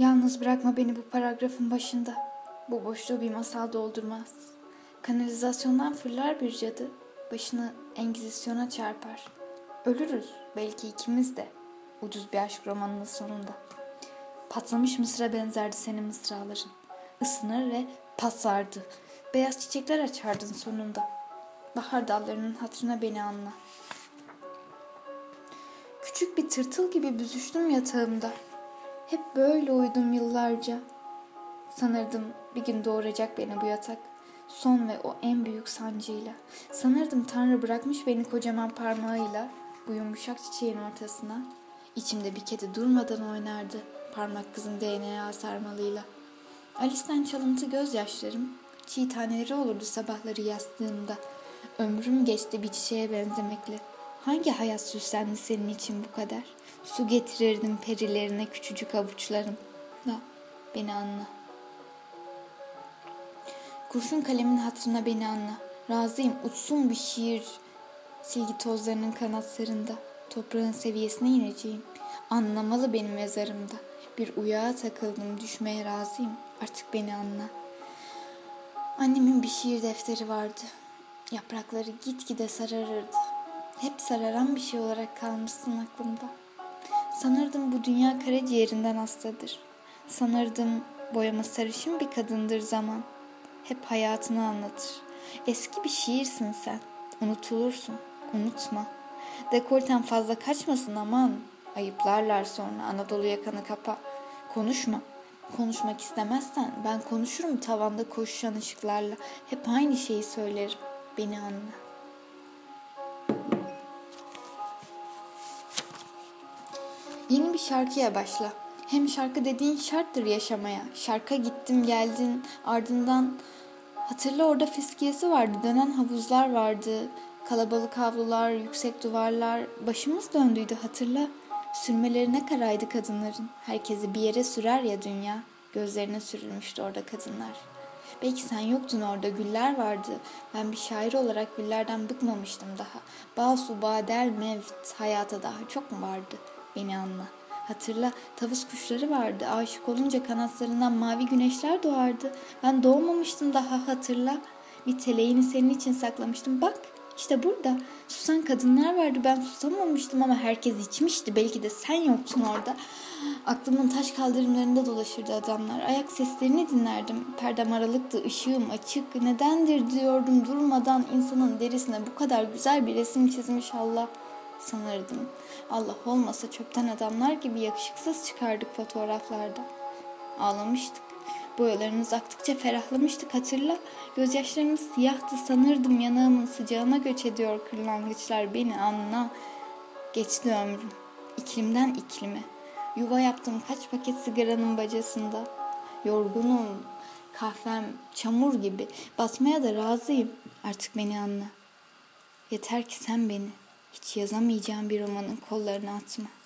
Yalnız bırakma beni bu paragrafın başında. Bu boşluğu bir masal doldurmaz. Kanalizasyondan fırlar bir cadı, başını engizisyona çarpar. Ölürüz, belki ikimiz de. Ucuz bir aşk romanının sonunda. Patlamış mısıra benzerdi senin mısraların. Isınır ve pasardı. Beyaz çiçekler açardın sonunda. Bahar dallarının hatırına beni anla. Küçük bir tırtıl gibi büzüştüm yatağımda. Hep böyle uyudum yıllarca. Sanırdım bir gün doğuracak beni bu yatak. Son ve o en büyük sancıyla. Sanırdım Tanrı bırakmış beni kocaman parmağıyla bu yumuşak çiçeğin ortasına. İçimde bir kedi durmadan oynardı parmak kızın DNA sarmalıyla. Alice'den çalıntı gözyaşlarım çiğ taneleri olurdu sabahları yastığımda. Ömrüm geçti bir çiçeğe benzemekle. Hangi hayat süslendi senin için bu kadar? Su getirirdim perilerine küçücük avuçlarım. Da beni anla. Kurşun kalemin hatırına beni anla. Razıyım uçsun bir şiir. Silgi tozlarının kanatlarında. Toprağın seviyesine ineceğim. Anlamalı benim mezarımda. Bir uyağa takıldım düşmeye razıyım. Artık beni anla. Annemin bir şiir defteri vardı. Yaprakları gitgide sararırdı. Hep sararan bir şey olarak kalmışsın aklımda. Sanırdım bu dünya karaciğerinden hastadır. Sanırdım boyama sarışın bir kadındır zaman. Hep hayatını anlatır. Eski bir şiirsin sen. Unutulursun. Unutma. Dekolten fazla kaçmasın aman. Ayıplarlar sonra Anadolu yakanı kapa. Konuşma. Konuşmak istemezsen ben konuşurum tavanda koşuşan ışıklarla. Hep aynı şeyi söylerim. Beni anla. Yeni bir şarkıya başla. Hem şarkı dediğin şarttır yaşamaya. Şarka gittim geldin ardından hatırla orada fiskiyesi vardı. Dönen havuzlar vardı. Kalabalık havlular, yüksek duvarlar. Başımız döndüydü hatırla. Sürmeleri ne karaydı kadınların. Herkesi bir yere sürer ya dünya. Gözlerine sürülmüştü orada kadınlar. Belki sen yoktun orada güller vardı. Ben bir şair olarak güllerden bıkmamıştım daha. Bal su, badel, mevt hayata daha çok mu vardı? Beni anla. Hatırla tavus kuşları vardı. Aşık olunca kanatlarından mavi güneşler doğardı. Ben doğmamıştım daha hatırla. Bir teleğini senin için saklamıştım. Bak işte burada susan kadınlar vardı. Ben susamamıştım ama herkes içmişti. Belki de sen yoktun orada. Aklımın taş kaldırımlarında dolaşırdı adamlar. Ayak seslerini dinlerdim. Perdem aralıktı, ışığım açık. Nedendir diyordum durmadan insanın derisine bu kadar güzel bir resim çizmiş Allah sanırdım. Allah olmasa çöpten adamlar gibi yakışıksız çıkardık fotoğraflarda. Ağlamıştık. Boyalarımız aktıkça ferahlamıştık hatırla. Gözyaşlarımız siyahtı sanırdım yanağımın sıcağına göç ediyor kırlangıçlar beni anla. Geçti ömrüm. İklimden iklime. Yuva yaptım kaç paket sigaranın bacasında. Yorgunum, kahvem çamur gibi. Batmaya da razıyım. Artık beni anla. Yeter ki sen beni hiç yazamayacağım bir romanın kollarına atma.